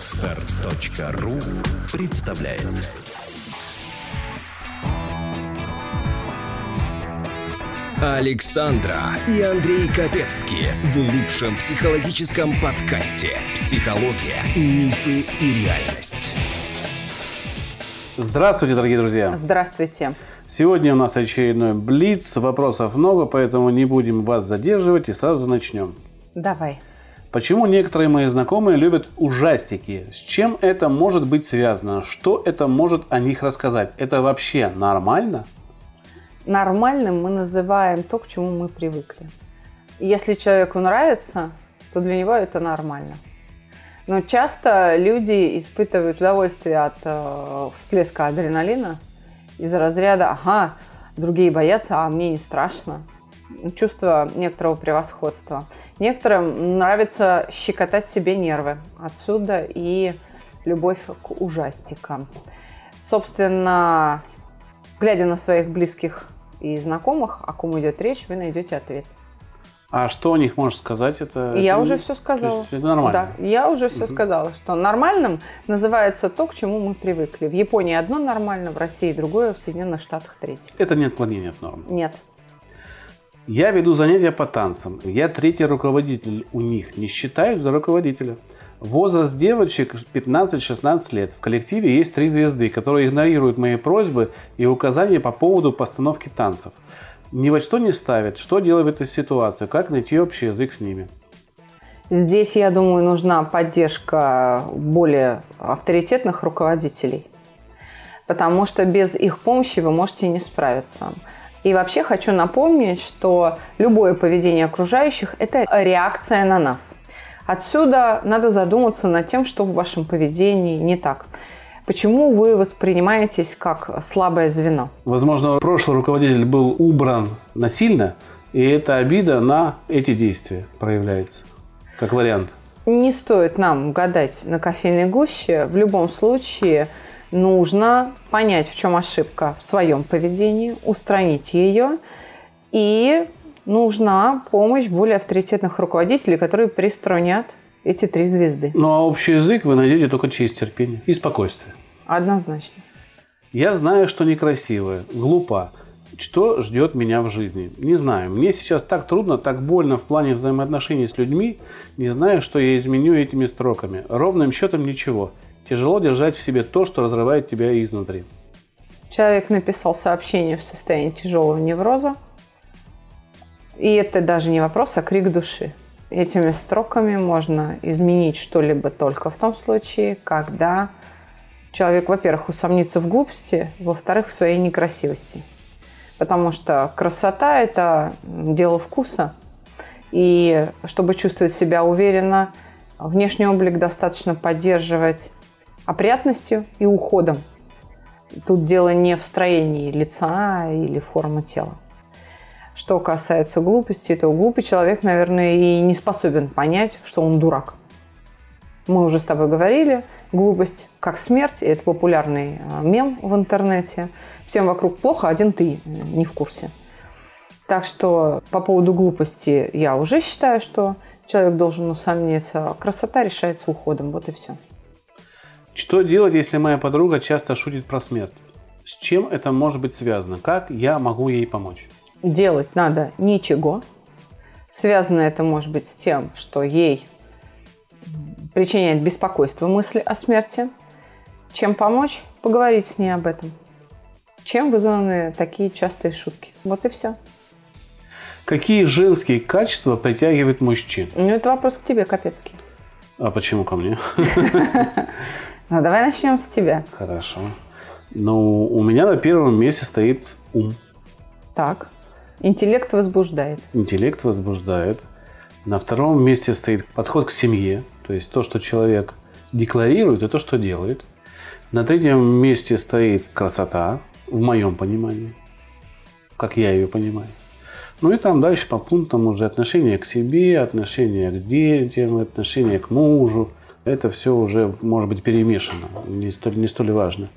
Отстар.ру представляет Александра и Андрей Капецки в лучшем психологическом подкасте «Психология, мифы и реальность». Здравствуйте, дорогие друзья! Здравствуйте. Сегодня у нас очередной Блиц. Вопросов много, поэтому не будем вас задерживать и сразу начнем. Давай. Почему некоторые мои знакомые любят ужастики? С чем это может быть связано? Что это может о них рассказать? Это вообще нормально? Нормальным мы называем то, к чему мы привыкли. Если человеку нравится, то для него это нормально. Но часто люди испытывают удовольствие от э, всплеска адреналина из разряда «ага, другие боятся, а мне не страшно». Чувство некоторого превосходства. Некоторым нравится щекотать себе нервы. Отсюда и любовь к ужастикам. Собственно, глядя на своих близких и знакомых, о ком идет речь, вы найдете ответ. А что о них можешь сказать? Это, Я это- уже все то сказала. есть это нормально? Да, я уже все Мгм. сказала, что нормальным называется то, к чему мы привыкли. В Японии одно нормально, в России другое, в Соединенных Штатах третье. Это не отклонение от нормы. Нет. Я веду занятия по танцам. Я третий руководитель у них. Не считаюсь за руководителя. Возраст девочек 15-16 лет. В коллективе есть три звезды, которые игнорируют мои просьбы и указания по поводу постановки танцев. Ни во что не ставят. Что делать в этой ситуации? Как найти общий язык с ними? Здесь, я думаю, нужна поддержка более авторитетных руководителей, потому что без их помощи вы можете не справиться. И вообще хочу напомнить, что любое поведение окружающих – это реакция на нас. Отсюда надо задуматься над тем, что в вашем поведении не так. Почему вы воспринимаетесь как слабое звено? Возможно, прошлый руководитель был убран насильно, и эта обида на эти действия проявляется. Как вариант. Не стоит нам гадать на кофейной гуще. В любом случае нужно понять, в чем ошибка в своем поведении, устранить ее. И нужна помощь более авторитетных руководителей, которые приструнят эти три звезды. Ну а общий язык вы найдете только через терпение и спокойствие. Однозначно. Я знаю, что некрасивая, глупа. Что ждет меня в жизни? Не знаю. Мне сейчас так трудно, так больно в плане взаимоотношений с людьми. Не знаю, что я изменю этими строками. Ровным счетом ничего. Тяжело держать в себе то, что разрывает тебя изнутри. Человек написал сообщение в состоянии тяжелого невроза. И это даже не вопрос, а крик души. Этими строками можно изменить что-либо только в том случае, когда человек, во-первых, усомнится в глупости, во-вторых, в своей некрасивости. Потому что красота – это дело вкуса. И чтобы чувствовать себя уверенно, внешний облик достаточно поддерживать опрятностью и уходом. Тут дело не в строении лица или формы тела. Что касается глупости, то глупый человек, наверное, и не способен понять, что он дурак. Мы уже с тобой говорили, глупость как смерть, это популярный а, мем в интернете. Всем вокруг плохо, один ты э, не в курсе. Так что по поводу глупости я уже считаю, что человек должен усомниться. Красота решается уходом, вот и все. Что делать, если моя подруга часто шутит про смерть? С чем это может быть связано? Как я могу ей помочь? делать надо ничего. Связано это может быть с тем, что ей причиняет беспокойство мысли о смерти. Чем помочь? Поговорить с ней об этом. Чем вызваны такие частые шутки? Вот и все. Какие женские качества притягивают мужчин? Ну, это вопрос к тебе, Капецкий. А почему ко мне? Ну, давай начнем с тебя. Хорошо. Ну, у меня на первом месте стоит ум. Так. Интеллект возбуждает. Интеллект возбуждает. На втором месте стоит подход к семье. То есть то, что человек декларирует, и то, что делает. На третьем месте стоит красота, в моем понимании. Как я ее понимаю. Ну и там дальше по пунктам уже отношение к себе, отношение к детям, отношение к мужу. Это все уже может быть перемешано, не столь, не столь важно.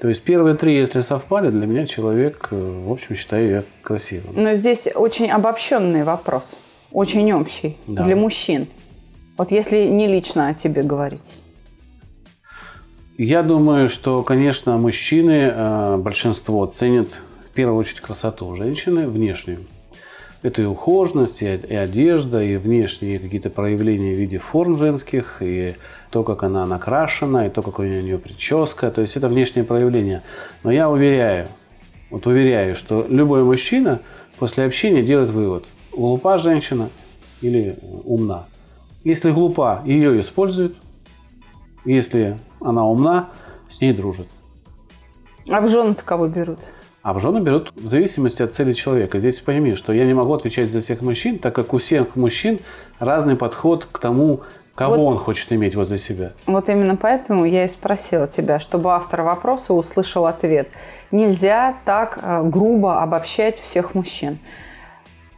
То есть первые три, если совпали, для меня человек, э, в общем, считаю я красивым. Но здесь очень обобщенный вопрос. Очень общий Да. для мужчин. Вот если не лично о тебе говорить. Я думаю, что, конечно, мужчины, э, большинство ценят в первую очередь красоту женщины внешнюю. Это и ухоженность, и одежда, и внешние какие-то проявления в виде форм женских, и то, как она накрашена, и то, какая у нее прическа. То есть это внешнее проявление. Но я уверяю, вот уверяю, что любой мужчина после общения делает вывод, глупа женщина или умна. Если глупа, ее используют. Если она умна, с ней дружат. А в жены кого берут? А в жены берут в зависимости от цели человека. Здесь пойми, что я не могу отвечать за всех мужчин, так как у всех мужчин разный подход к тому, кого вот, он хочет иметь возле себя. Вот именно поэтому я и спросила тебя, чтобы автор вопроса услышал ответ. Нельзя так э, грубо обобщать всех мужчин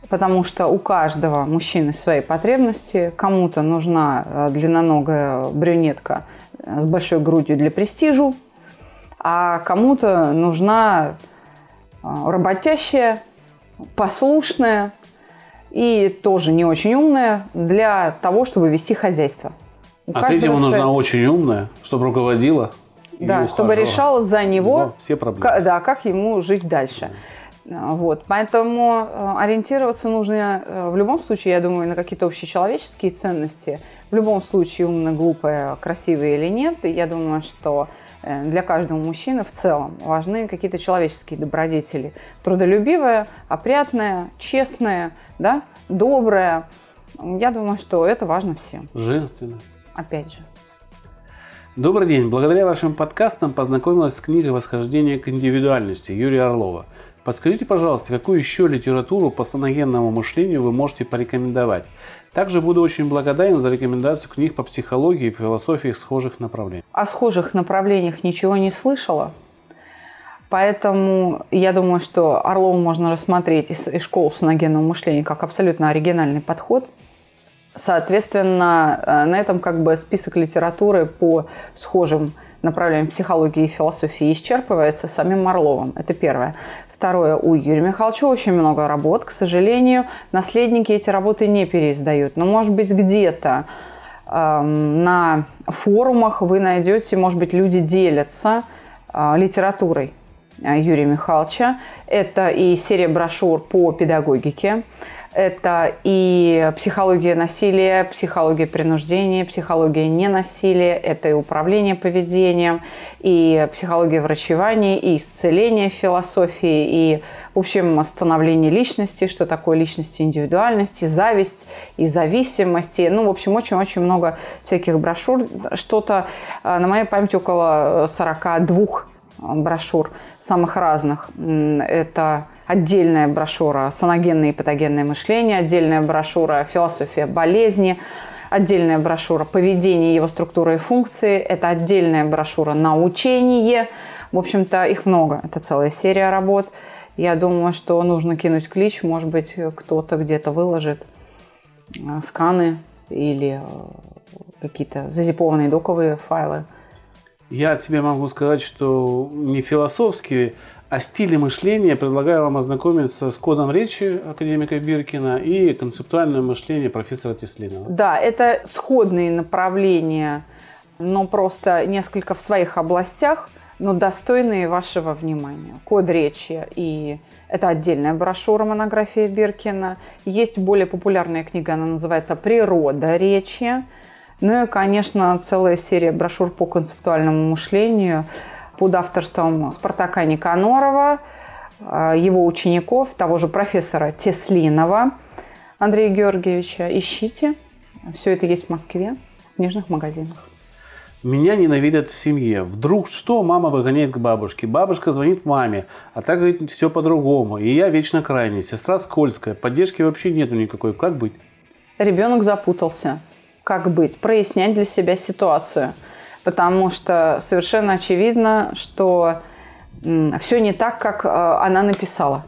потому что у каждого мужчины свои потребности. Кому-то нужна э, длинноногая брюнетка с большой грудью для престижу, а кому-то нужна э, работящая, послушная и тоже не очень умная для того, чтобы вести хозяйство. У а третьему своя... нужна очень умная, чтобы руководила. Да, чтобы решала за него, все проблемы. да, как ему жить дальше. Вот. Поэтому э, ориентироваться нужно э, в любом случае, я думаю, на какие-то общечеловеческие ценности. В любом случае, умно, глупая, красивая или нет. И я думаю, что для каждого мужчины в целом важны какие-то человеческие добродетели. Трудолюбивая, опрятная, честная, да, добрая. Я думаю, что это важно всем. Женственно. Опять же. Добрый день. Благодаря вашим подкастам познакомилась с книгой «Восхождение к индивидуальности» Юрия Орлова – Подскажите, пожалуйста, какую еще литературу по саногенному мышлению вы можете порекомендовать? Также буду очень благодарен за рекомендацию книг по психологии и философии схожих направлений. О схожих направлениях ничего не слышала. Поэтому я думаю, что Орлову можно рассмотреть из, школы саногенного мышления как абсолютно оригинальный подход. Соответственно, э, на этом как бы список литературы по схожим направлениям психологии и философии исчерпывается самим Орловым. Это первое. Второе, у Юрия Михайловича очень много работ. К сожалению, наследники эти работы не переиздают. Но, может быть, где-то э, на форумах вы найдете, может быть, люди делятся э, литературой э, Юрия Михайловича. Это и серия брошюр по педагогике, это и психология насилия, психология принуждения, психология ненасилия, это и управление поведением, и психология врачевания, и исцеление философии, и, в общем, становление личности, что такое личность индивидуальности, зависть и зависимости. Ну, в общем, очень-очень много всяких брошюр. Что-то э, на моей памяти около 42 брошюр самых разных. Это отдельная брошюра «Саногенное и патогенное мышление», отдельная брошюра «Философия болезни», отдельная брошюра «Поведение, его структура и функции», это отдельная брошюра «Научение». В общем-то, их много. Это целая серия работ. Я думаю, что нужно кинуть клич. Может быть, кто-то где-то выложит э, сканы или э, какие-то зазипованные доковые файлы. Я тебе могу сказать, что не философские, о стиле мышления предлагаю вам ознакомиться с кодом речи академика Биркина и концептуальное мышление профессора Теслинова. Да, это сходные направления, но просто несколько в своих областях, но достойные вашего внимания. Код речи и это отдельная брошюра монография Биркина. Есть более популярная книга, она называется «Природа речи». Ну и, конечно, целая серия брошюр по концептуальному мышлению – под авторством Спартака Никанорова, э, его учеников, того же профессора Теслинова Андрея Георгиевича. Ищите. Все это есть в Москве, в книжных магазинах. Меня ненавидят в семье. Вдруг что, мама выгоняет к бабушке. Бабушка звонит маме, а так говорит все по-другому. И я вечно крайний. Сестра скользкая. Поддержки вообще нету никакой. Как быть? Ребенок запутался. Как быть? Прояснять для себя ситуацию – потому что совершенно очевидно, что все не так, как э, она написала.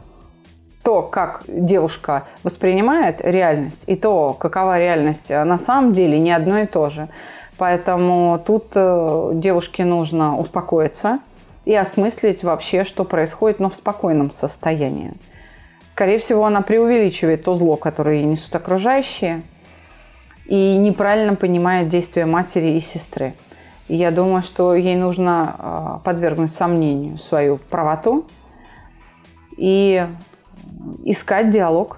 То, как девушка воспринимает реальность, и то, какова реальность э, на самом деле, не одно и то же. Поэтому тут э, девушке нужно успокоиться и осмыслить вообще, что происходит, но в спокойном состоянии. Скорее всего, она преувеличивает то зло, которое ей несут окружающие, и неправильно понимает действия матери и сестры. И я думаю, что ей нужно а, подвергнуть сомнению свою правоту и искать диалог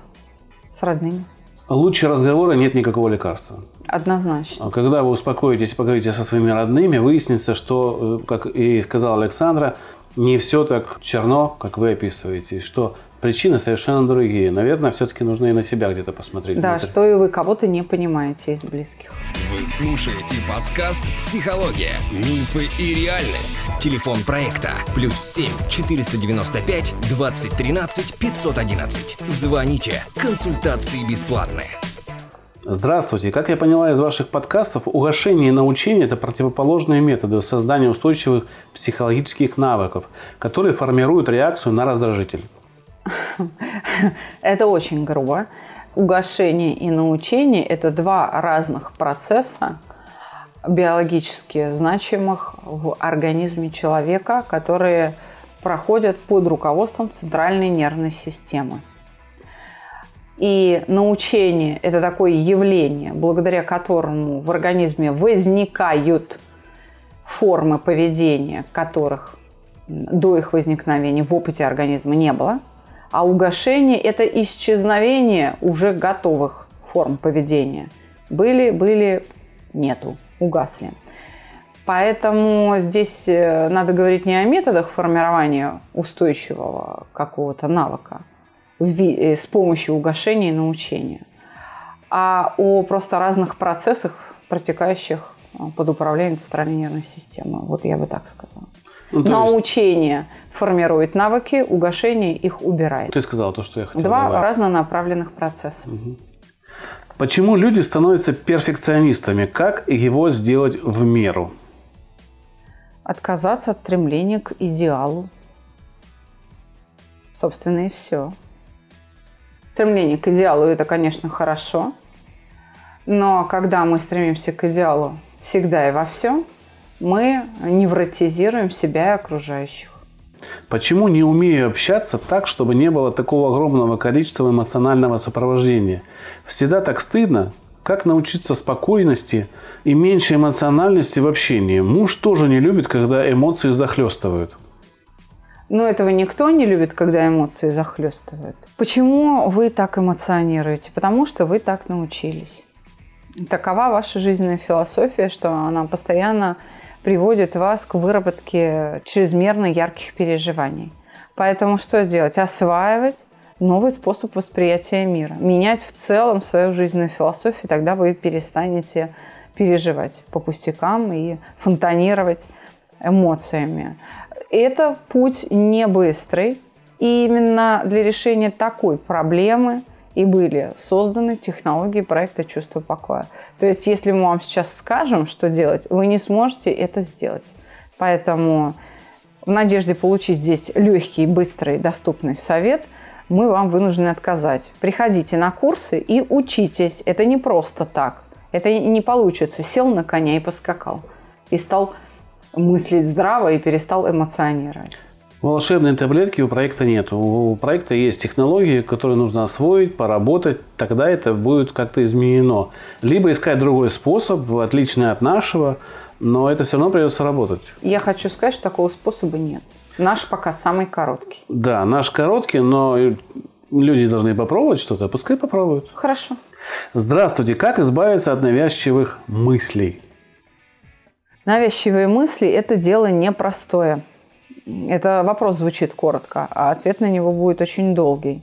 с родными. Лучше разговора нет никакого лекарства. Однозначно. А когда вы успокоитесь, поговорите со своими родными, выяснится, что, э, как и сказала Александра, не все так черно, как вы описываете, что причины совершенно другие. Наверное, все-таки нужно и на себя где-то посмотреть. Да, внутрь. что и вы кого-то не понимаете из близких. Вы слушаете подкаст «Психология. Мифы и реальность». Телефон проекта «Плюс 7 495 2013 511». Звоните. Консультации бесплатные. Здравствуйте. Как я поняла из ваших подкастов, угошение и научение – это противоположные методы создания устойчивых психологических навыков, которые формируют реакцию на раздражитель. Это очень грубо. Угошение и научение – это два разных процесса, биологически значимых в организме человека, которые проходят под руководством центральной нервной системы. И научение – это такое явление, благодаря которому в организме возникают формы поведения, которых до их возникновения в опыте организма не было. А угошение – это исчезновение уже готовых форм поведения. Были, были, нету, угасли. Поэтому здесь э, надо говорить не о методах формирования устойчивого какого-то навыка – Э, с помощью угошения и научения, а о просто разных процессах, протекающих э, под управлением центральной нервной системы. Вот я бы так сказала. Ну, Научение есть... формирует навыки, угошение их убирает. Ты сказала то, что я хотел Два добавить. разнонаправленных процесса. Угу. Почему люди становятся перфекционистами? Как его сделать в меру? Отказаться от стремления к идеалу. Собственно, и все. Стремление к идеалу – это, конечно, хорошо. Но когда мы стремимся к идеалу всегда и во всем, мы невротизируем себя и окружающих. Почему не умею общаться так, чтобы не было такого огромного количества эмоционального сопровождения? Всегда так стыдно. Как научиться спокойности и меньше эмоциональности в общении? Муж тоже не любит, когда эмоции захлестывают. Но этого никто не любит, когда эмоции захлестывают. Почему вы так эмоционируете? Потому что вы так научились. Такова ваша жизненная философия, что она постоянно приводит вас к выработке чрезмерно ярких переживаний. Поэтому что делать? Осваивать новый способ восприятия мира. Менять в целом свою жизненную философию, тогда вы перестанете переживать по пустякам и фонтанировать эмоциями. Это путь не быстрый. И именно для решения такой проблемы и были созданы технологии проекта «Чувство покоя». То есть, если мы вам сейчас скажем, что делать, вы не сможете это сделать. Поэтому в надежде получить здесь легкий, быстрый, доступный совет, мы вам вынуждены отказать. Приходите на курсы и учитесь. Это не просто так. Это не получится. Сел на коня и поскакал. И стал мыслить здраво и перестал эмоционировать. Волшебной таблетки у проекта нет. У проекта есть технологии, которые нужно освоить, поработать, тогда это будет как-то изменено. Либо искать другой способ, отличный от нашего, но это все равно придется работать. Я хочу сказать, что такого способа нет. Наш пока самый короткий. Да, наш короткий, но люди должны попробовать что-то, пускай попробуют. Хорошо. Здравствуйте. Как избавиться от навязчивых мыслей? Навязчивые мысли – это дело непростое. Это вопрос звучит коротко, а ответ на него будет очень долгий.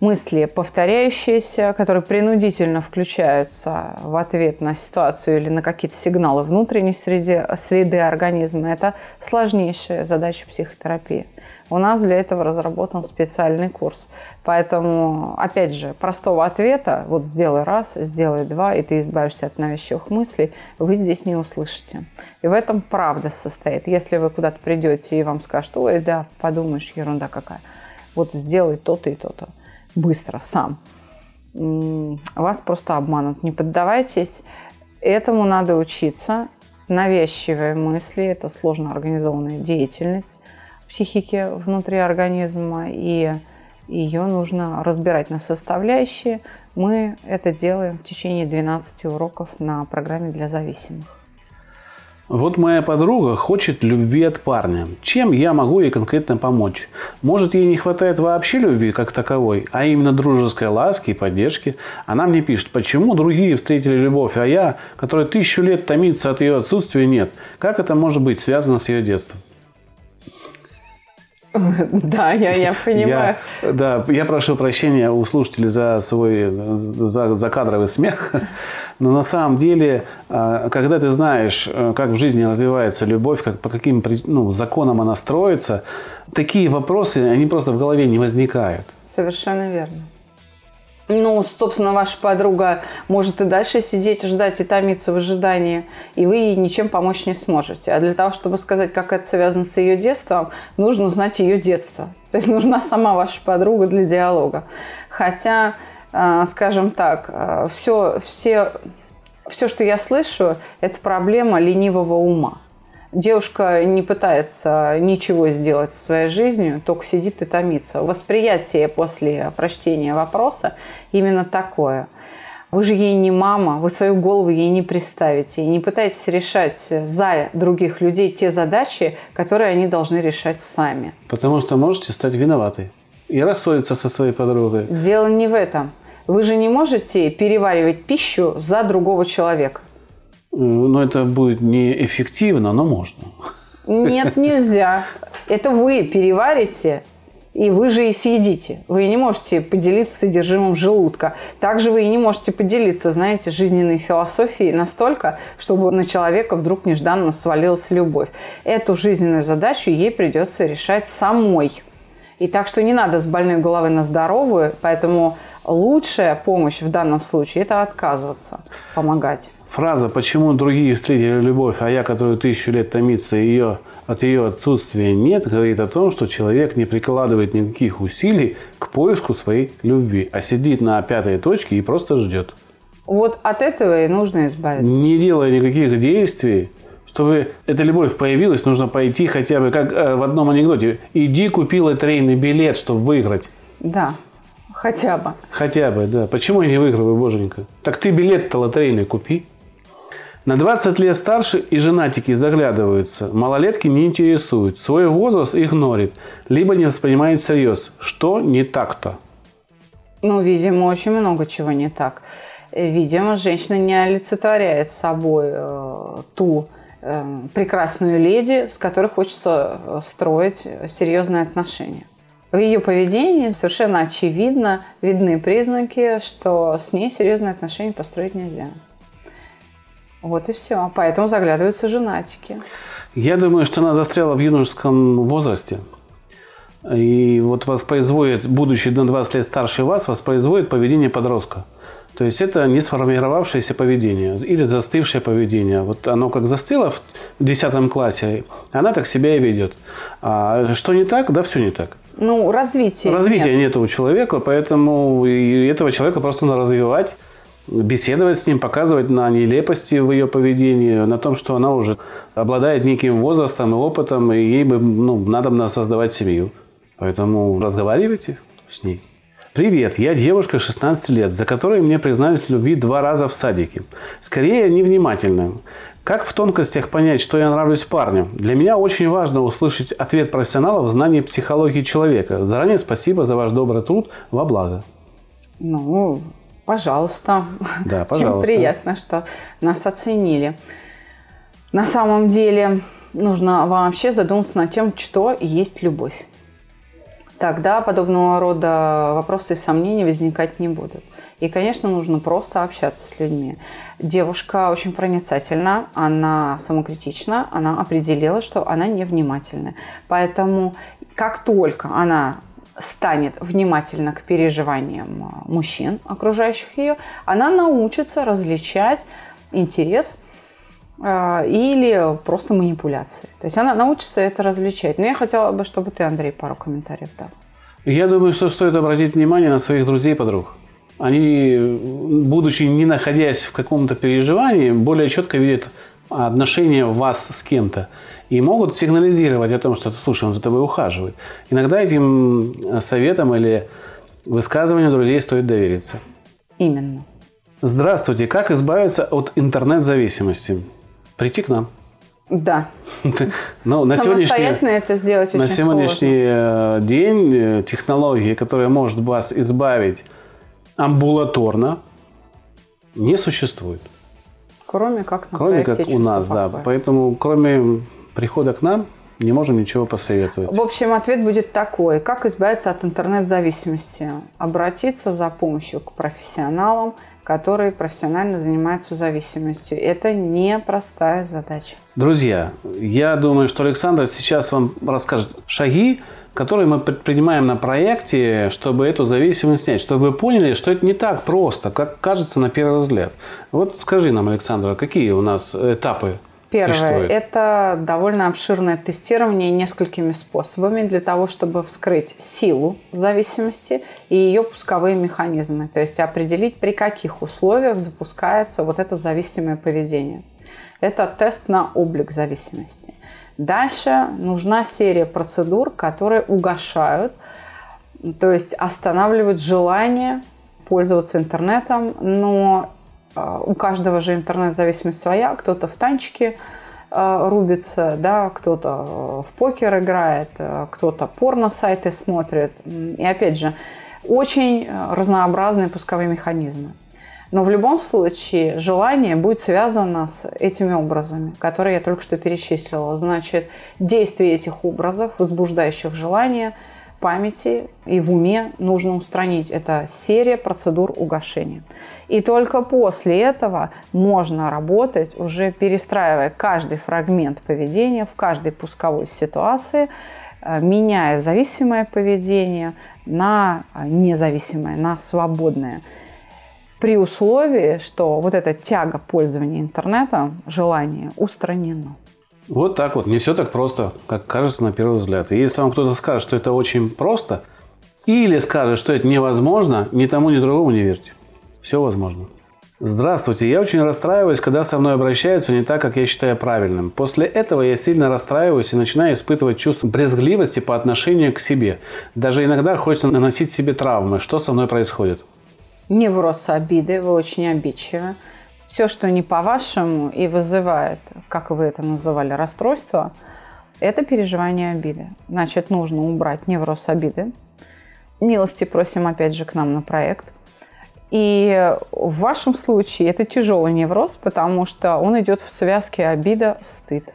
Мысли, повторяющиеся, которые принудительно включаются в ответ на ситуацию или на какие-то сигналы внутренней среды, среды организма, это сложнейшая задача психотерапии. У нас для этого разработан специальный курс. Поэтому, опять же, простого ответа, вот сделай раз, сделай два, и ты избавишься от навязчивых мыслей, вы здесь не услышите. И в этом правда состоит. Если вы куда-то придете и вам скажут, ой, да, подумаешь, ерунда какая, вот сделай то-то и то-то, быстро, сам. Вас просто обманут. Не поддавайтесь. Этому надо учиться. Навязчивые мысли – это сложно организованная деятельность психики внутри организма, и ее нужно разбирать на составляющие. Мы это делаем в течение 12 уроков на программе для зависимых. Вот моя подруга хочет любви от парня. Чем я могу ей конкретно помочь? Может, ей не хватает вообще любви как таковой, а именно дружеской ласки и поддержки? Она мне пишет, почему другие встретили любовь, а я, который тысячу лет томится от ее отсутствия, нет. Как это может быть связано с ее детством? Да, я, я понимаю. Я, да, я прошу прощения у слушателей за свой за, за кадровый смех. Но на самом деле, а, когда ты знаешь, э, как в жизни развивается любовь, как, по каким ну, законам она строится, такие вопросы, они просто в голове не возникают. Совершенно верно. Ну, собственно, ваша подруга может и дальше сидеть, ждать и томиться в ожидании, и вы ей ничем помочь не сможете. А для того, чтобы сказать, как это связано с ее детством, нужно знать ее детство. То есть нужна сама ваша подруга для диалога. Хотя, а, скажем так, все, все, все, что я слышу, это проблема ленивого ума. Девушка не пытается ничего сделать со своей жизнью, только сидит и томится. Восприятие после прочтения вопроса именно такое. Вы же ей не мама, вы свою голову ей не представите. И не пытаетесь решать за других людей те задачи, которые они должны решать сами. Потому что можете стать виноватой и рассориться со своей подругой. Дело не в этом. Вы же не можете переваривать пищу за другого человека. Но это будет неэффективно, но можно. Нет, нельзя. Это вы переварите, и вы же и съедите. Вы не можете поделиться содержимым желудка. Также вы и не можете поделиться, знаете, жизненной философией настолько, чтобы на человека вдруг нежданно свалилась любовь. Эту жизненную задачу ей придется решать самой. И так что не надо с больной головы на здоровую, поэтому лучшая помощь в данном случае – это отказываться помогать. Фраза «почему другие встретили любовь, а я, которую тысячу лет томится, ее, от ее отсутствия нет» говорит о том, что человек не прикладывает никаких усилий к поиску своей любви, а сидит на пятой точке и просто ждет. Вот от этого и нужно избавиться. Не делая никаких действий, чтобы эта любовь появилась, нужно пойти хотя бы, как э, в одном анекдоте, иди купи лотерейный билет, чтобы выиграть. Да, хотя бы. Хотя бы, да. Почему я не выигрываю, боженька? Так ты билет-то лотерейный купи. На 20 лет старше и женатики заглядываются, малолетки не интересуют, свой возраст игнорит, либо не воспринимает всерьез. Что не так-то? Ну, видимо, очень много чего не так. Э, видимо, женщина не олицетворяет собой э, ту э, прекрасную леди, с которой хочется э, строить серьезные отношения. В ее поведении совершенно очевидно видны признаки, что с ней серьезные отношения построить нельзя. Вот и все. Поэтому заглядываются женатики. Я думаю, что она застряла в юношеском возрасте. И вот воспроизводит, будучи на 20 лет старше вас, воспроизводит поведение подростка. То есть это не сформировавшееся поведение или застывшее поведение. Вот оно как застыло в 10 классе, она так себя и ведет. А что не так? Да, все не так. Ну, развития. Развития нет. нет у человека, поэтому этого человека просто надо развивать беседовать с ним, показывать на нелепости в ее поведении, на том, что она уже обладает неким возрастом и опытом, и ей бы ну, надо создавать семью. Поэтому разговаривайте с ней. Привет, я девушка 16 лет, за которой мне признались в любви два раза в садике. Скорее, невнимательная. Как в тонкостях понять, что я нравлюсь парню? Для меня очень важно услышать ответ профессионалов в знании психологии человека. Заранее спасибо за ваш добрый труд во благо. Ну, Пожалуйста. Да, пожалуйста. Чем приятно, что нас оценили. На самом деле нужно вообще задуматься над тем, что есть любовь. Тогда подобного рода вопросы и сомнения возникать не будут. И, конечно, нужно просто общаться с людьми. Девушка очень проницательна, она самокритична, она определила, что она невнимательна. Поэтому как только она станет внимательна к переживаниям а, мужчин, окружающих ее, она научится различать интерес э, или просто манипуляции. То есть она научится это различать. Но я хотела бы, чтобы ты, Андрей, пару комментариев дал. Я думаю, что стоит обратить внимание на своих друзей и подруг. Они, будучи не находясь в каком-то переживании, более четко видят отношения вас с кем-то и могут сигнализировать о том, что, слушай, он за тобой ухаживает. Иногда этим э, советам или высказыванию друзей стоит довериться. Именно. Здравствуйте. Как избавиться от интернет-зависимости? Прийти к нам. Да. Ну, на Самостоятельно это сделать очень На сегодняшний сложно. э, день э, технологии, которая может вас избавить амбулаторно, не существует. Кроме как на Кроме как у «Чувство нас, да. покоя». Поэтому, кроме прихода к нам, не можем ничего посоветовать. В общем, ответ будет такой. Как избавиться от интернет-зависимости? Обратиться за помощью к профессионалам, которые профессионально занимаются зависимостью. Это непростая задача. Друзья, я думаю, что Александр сейчас вам расскажет шаги, которые мы предпринимаем на проекте, чтобы эту зависимость снять, чтобы вы поняли, что это не так просто, как кажется на первый взгляд. Вот скажи нам, Александр, какие у нас этапы Первое это довольно обширное тестирование несколькими способами для того, чтобы вскрыть силу зависимости и ее пусковые механизмы. То есть определить, при каких условиях запускается вот это зависимое поведение. Это тест на облик зависимости. Дальше нужна серия процедур, которые угошают, то есть останавливают желание пользоваться интернетом, но у каждого же интернет-зависимость своя. Кто-то в танчики э, рубится, да, кто-то э, в покер играет, э, кто-то порно-сайты смотрит. И опять же, очень э, разнообразные пусковые механизмы. Но в любом случае желание будет связано с этими образами, которые я только что перечислила. Значит, действие этих образов, возбуждающих желание, памяти и в уме нужно устранить. Это серия процедур угошения. И только после этого можно работать, уже перестраивая каждый фрагмент поведения в каждой пусковой ситуации, э, меняя зависимое поведение на э, независимое, на свободное при условии, что вот эта тяга пользования интернетом, желание устранено. Вот так вот, не все так просто, как кажется на первый взгляд. И если вам кто-то скажет, что это очень просто, или скажет, что это невозможно, ни тому, ни другому не верьте. Все возможно. Здравствуйте, я очень расстраиваюсь, когда со мной обращаются не так, как я считаю правильным. После этого я сильно расстраиваюсь и начинаю испытывать чувство брезгливости по отношению к себе. Даже иногда хочется наносить себе травмы. Что со мной происходит? Невроз обиды, вы очень обидчивы. Все, что не по-вашему и вызывает, как вы это называли, расстройство, это переживание обиды. Значит, нужно убрать невроз обиды. Милости просим опять же к нам на проект. И в вашем случае это тяжелый невроз, потому что он идет в связке обида, стыд.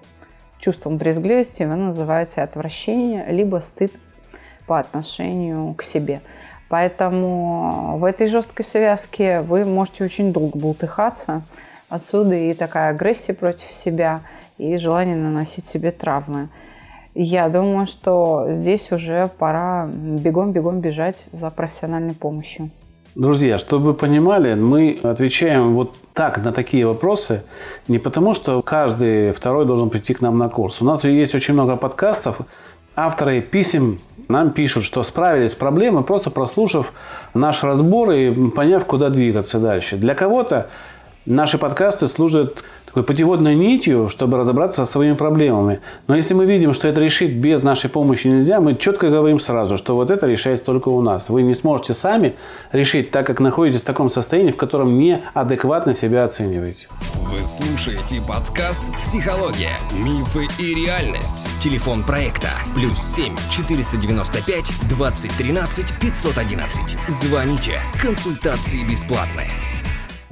Чувством брезгливости вы называете отвращение, либо стыд по отношению к себе. Поэтому в этой жесткой связке вы можете очень долго бултыхаться. Отсюда и такая агрессия против себя, и желание наносить себе травмы. Я думаю, что здесь уже пора бегом-бегом бежать за профессиональной помощью. Друзья, чтобы вы понимали, мы отвечаем вот так на такие вопросы не потому, что каждый второй должен прийти к нам на курс. У нас есть очень много подкастов. Авторы писем нам пишут, что справились с проблемой, просто прослушав наш разбор и поняв, куда двигаться дальше. Для кого-то наши подкасты служат такой путеводной нитью, чтобы разобраться со своими проблемами. Но если мы видим, что это решить без нашей помощи нельзя, мы четко говорим сразу, что вот это решается только у нас. Вы не сможете сами решить, так как находитесь в таком состоянии, в котором неадекватно себя оцениваете. Вы слушаете подкаст «Психология. Мифы и реальность». Телефон проекта «Плюс 7 495 2013 511». Звоните. Консультации бесплатные.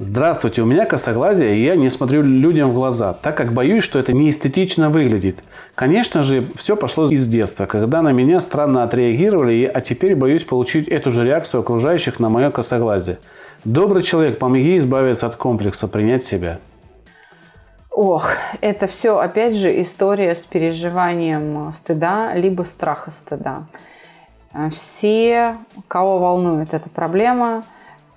Здравствуйте, у меня косоглазие, и я не смотрю людям в глаза, так как боюсь, что это неэстетично выглядит. Конечно же, все пошло из детства, когда на меня странно отреагировали, а теперь боюсь получить эту же реакцию окружающих на мое косоглазие. Добрый человек, помоги избавиться от комплекса, принять себя. Ох, это все, опять же, история с переживанием стыда, либо страха стыда. Все, кого волнует эта проблема,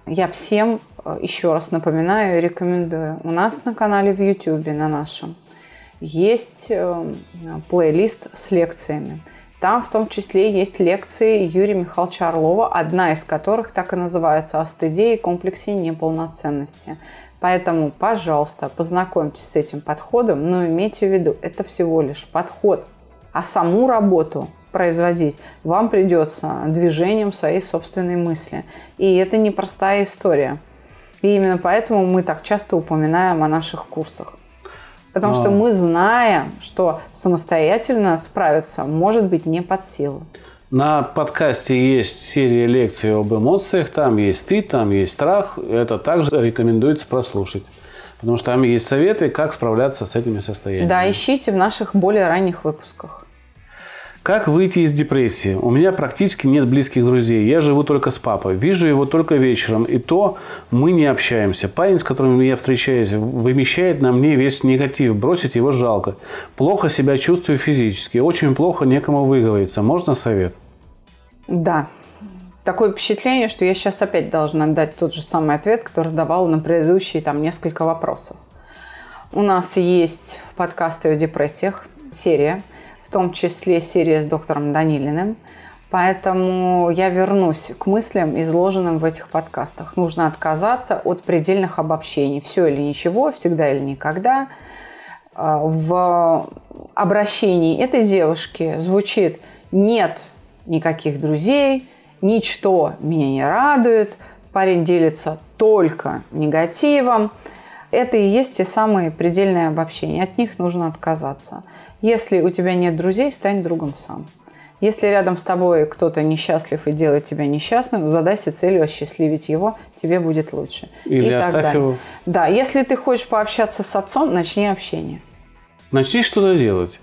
я всем еще раз напоминаю и рекомендую. У нас на канале в YouTube, на нашем, есть плейлист с лекциями. Там в том числе есть лекции Юрия Михайловича Орлова, одна из которых так и называется «О стыде и комплексе неполноценности». Поэтому, пожалуйста, познакомьтесь с этим подходом, но имейте в виду, это всего лишь подход. А саму работу производить вам придется движением своей собственной мысли. И это непростая история. И именно поэтому мы так часто упоминаем о наших курсах. Потому что А. мы знаем, что самостоятельно справиться может быть не под силу. На подкасте есть серия лекций об эмоциях, там есть стыд, там есть страх. Это также рекомендуется прослушать. Потому что там есть советы, как справляться с этими состояниями. Да, ищите в наших более ранних выпусках. Как выйти из депрессии? У меня практически нет близких друзей. Я живу только с папой. Вижу его только вечером. И то мы не общаемся. Парень, с которым я встречаюсь, вымещает на мне весь негатив. Бросить его жалко. Плохо себя чувствую физически. Очень плохо некому выговориться. Можно совет? Да. Такое впечатление, что я сейчас опять должна дать тот же самый ответ, который давала на предыдущие там несколько вопросов. У нас есть подкасты о депрессиях, серия, том числе серия с доктором Данилиным. Поэтому я вернусь к мыслям, изложенным в этих подкастах. Нужно отказаться от предельных обобщений. Все или ничего, всегда или никогда. А, В обращении этой девушки звучит «нет никаких друзей», «ничто меня не радует», парень делится только негативом. Это и есть те самые предельные обобщения. От них нужно отказаться. Если у тебя нет друзей, стань другом сам. Если рядом с тобой кто-то несчастлив и делает тебя несчастным, задайся целью осчастливить его, тебе будет лучше. Или И так оставь далее. его. Да, если ты хочешь пообщаться с отцом, начни общение. Начни что-то делать.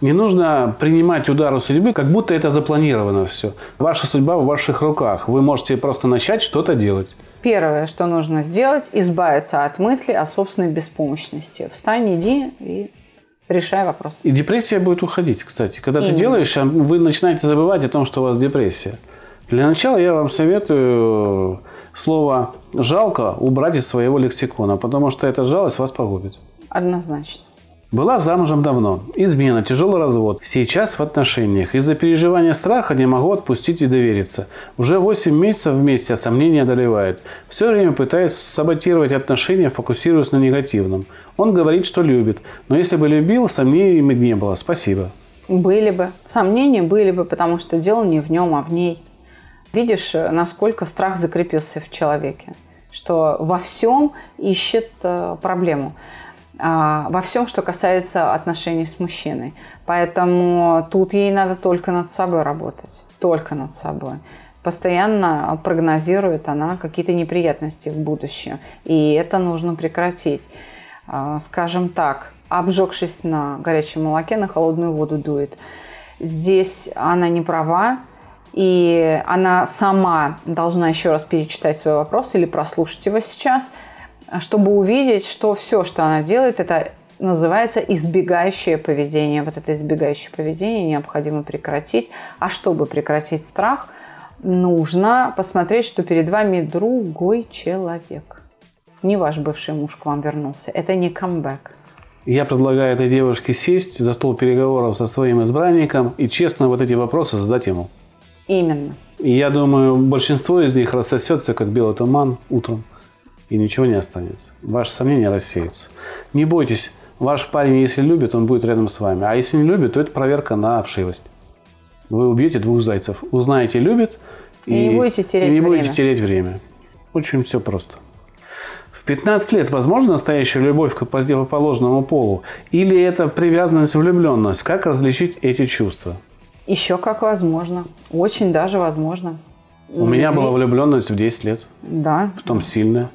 Не нужно принимать удары судьбы, как будто это запланировано все. Ваша судьба в ваших руках. Вы можете просто начать что-то делать. Первое, что нужно сделать, избавиться от мысли о собственной беспомощности. Встань, иди и решай вопрос. И депрессия будет уходить, кстати. Когда ты Именно. делаешь, а вы начинаете забывать о том, что у вас депрессия. Для начала я вам советую слово «жалко» убрать из своего лексикона, потому что эта жалость вас погубит. Однозначно. Была замужем давно. Измена, тяжелый развод. Сейчас в отношениях. Из-за переживания страха не могу отпустить и довериться. Уже 8 месяцев вместе, а сомнения одолевают. Все время пытаюсь саботировать отношения, фокусируясь на негативном. Он говорит, что любит. Но если бы любил, сомнений бы не было. Спасибо. Были бы. Сомнения были бы, потому что дело не в нем, а в ней. Видишь, насколько страх закрепился в человеке, что во всем ищет э, проблему. А, во всем, что касается отношений с мужчиной. Поэтому тут ей надо только над собой работать. Только над собой. Постоянно прогнозирует она какие-то неприятности в будущем. И это нужно прекратить. А, Скажем так, обжегшись на горячем молоке, на холодную воду дует. Здесь она не права, и она сама должна еще раз перечитать свой вопрос или прослушать его сейчас, чтобы увидеть, что все, что она делает, это называется избегающее поведение. Вот это избегающее поведение необходимо прекратить. А чтобы прекратить страх, нужно посмотреть, что перед вами другой человек. Не ваш бывший муж к вам вернулся. Это не камбэк. Я предлагаю этой девушке сесть за стол переговоров со своим избранником и честно вот эти вопросы задать ему. Именно. И я думаю, большинство из них рассосется, как белый туман утром, и ничего не останется. Ваши сомнения рассеются. Не бойтесь, ваш парень, если любит, он будет рядом с вами. А если не любит, то это проверка на вшивость. Вы убьете двух зайцев. Узнаете, любит, И не будете терять и не будете время. терять время. Очень все просто. В 15 лет возможна настоящая любовь к противоположному полу? Или это привязанность, влюбленность? Как различить эти чувства? Еще как возможно. Очень даже возможно. У меня была влюбленность в 10 лет, Да. потом сильная.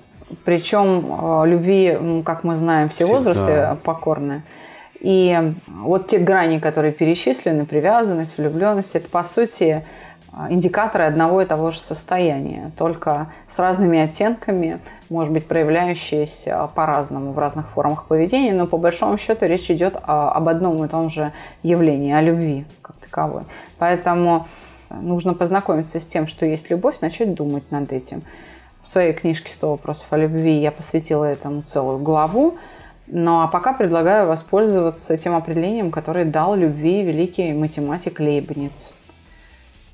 Причем э, любви, как мы знаем, все Всегда. возрасты покорны. И вот те грани, которые перечислены, привязанность, влюбленность, это по сути э, индикаторы одного и того же состояния, только с разными оттенками, может быть, проявляющиеся по-разному в разных формах поведения, но по большому счету речь идет об одном и том же явлении, о любви как таковой. Поэтому нужно познакомиться с тем, что есть любовь, начать думать над этим. В своей книжке «100 вопросов о любви» я посвятила этому целую главу. Ну а пока предлагаю воспользоваться тем определением, которое дал любви великий математик Лейбниц.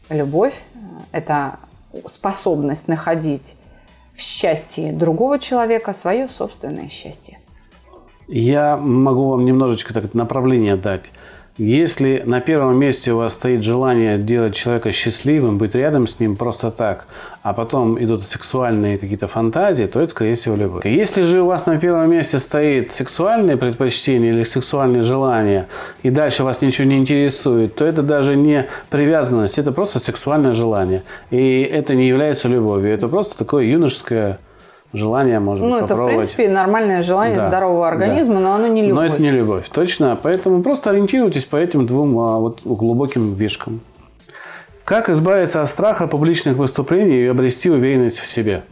Любовь – это способность находить в счастье другого человека свое собственное счастье. Я могу вам немножечко так направление дать. Если на первом месте у вас стоит желание делать человека счастливым, быть рядом с ним просто так, а потом идут сексуальные какие-то фантазии, то это, скорее всего, любовь. Если же у вас на первом месте стоит сексуальные предпочтения или сексуальные желания, и дальше вас ничего не интересует, то это даже не привязанность, это просто сексуальное желание. И это не является любовью, это просто такое юношеское желание, может ну, быть, это, попробовать. в принципе, нормальное желание Да, здорового организма, да. но оно не любовь. Но это не любовь, точно. Поэтому просто ориентируйтесь по этим двум а, вот, глубоким вишкам. Как избавиться от страха публичных выступлений и обрести уверенность в себе?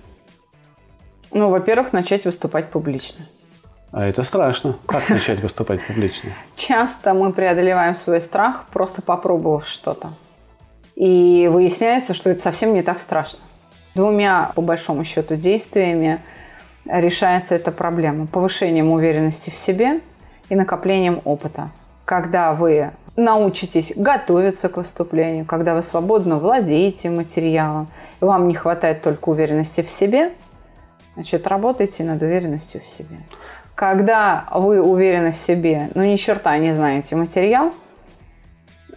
Ну, во-первых, начать выступать публично. А это страшно. Как начать выступать публично? Часто мы преодолеваем свой страх, просто попробовав что-то. И выясняется, что это совсем не так страшно. Двумя, по большому счету, действиями решается эта проблема. Повышением уверенности в себе и накоплением опыта. Когда вы научитесь готовиться к выступлению, когда вы свободно владеете материалом, и вам не хватает только уверенности в себе, значит, работайте над уверенностью в себе. Когда вы уверены в себе, но ни черта не знаете материал,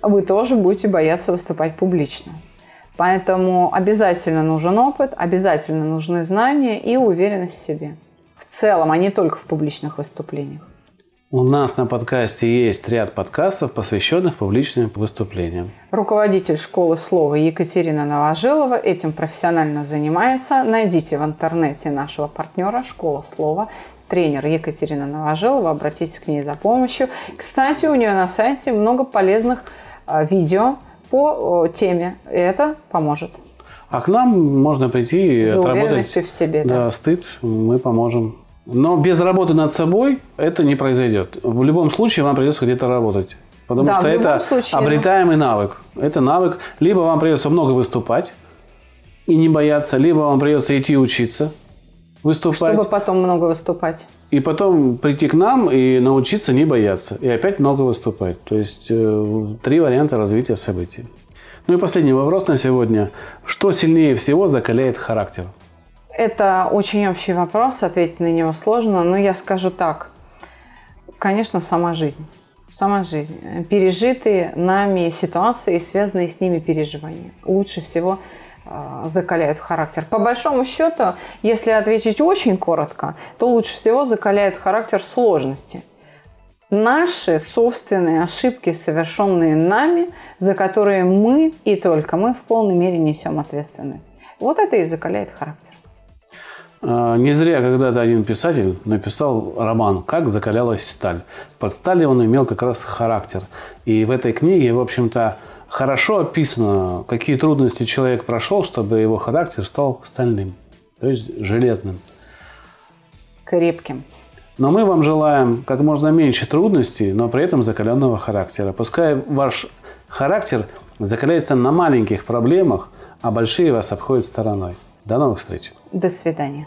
вы тоже будете бояться выступать публично. Поэтому обязательно нужен опыт, обязательно нужны знания и уверенность в себе. В целом, а не только в публичных выступлениях. У нас на подкасте есть ряд подкастов, посвященных публичным выступлениям. Руководитель школы слова Екатерина Новожилова этим профессионально занимается. Найдите в интернете нашего партнера «Школа слова», тренер Екатерина Новожилова. Обратитесь к ней за помощью. Кстати, у нее на сайте много полезных а, видео по теме. И это поможет. А к нам можно прийти и За отработать в себе. Да. да, стыд, мы поможем. Но без работы над собой это не произойдет. В любом случае вам придется где-то работать. Потому Да, что это случае, обретаемый навык. Это навык. Либо вам придется много выступать и не бояться, либо вам придется идти учиться выступать. Чтобы потом много выступать. И потом прийти к нам и научиться не бояться. И опять много выступать. То есть э, три варианта развития событий. Ну и последний вопрос на сегодня. Что сильнее всего закаляет характер? Это очень общий вопрос, ответить на него сложно, но я скажу так. Конечно, сама жизнь. Сама жизнь. Пережитые нами ситуации и связанные с ними переживания. Лучше всего закаляют характер. По большому счету, если ответить очень коротко, то лучше всего закаляет характер сложности. Наши собственные ошибки, совершенные нами, за которые мы и только мы в полной мере несем ответственность. Вот это и закаляет характер. А, Не зря когда-то один писатель написал роман «Как закалялась сталь». Под сталью он имел как раз характер. И в этой книге, в общем-то, хорошо описано, какие трудности человек прошел, чтобы его характер стал стальным, то есть железным. Крепким. Но мы вам желаем как можно меньше трудностей, но при этом закаленного характера. Пускай ваш характер закаляется на маленьких проблемах, а большие вас обходят стороной. До новых встреч! До свидания.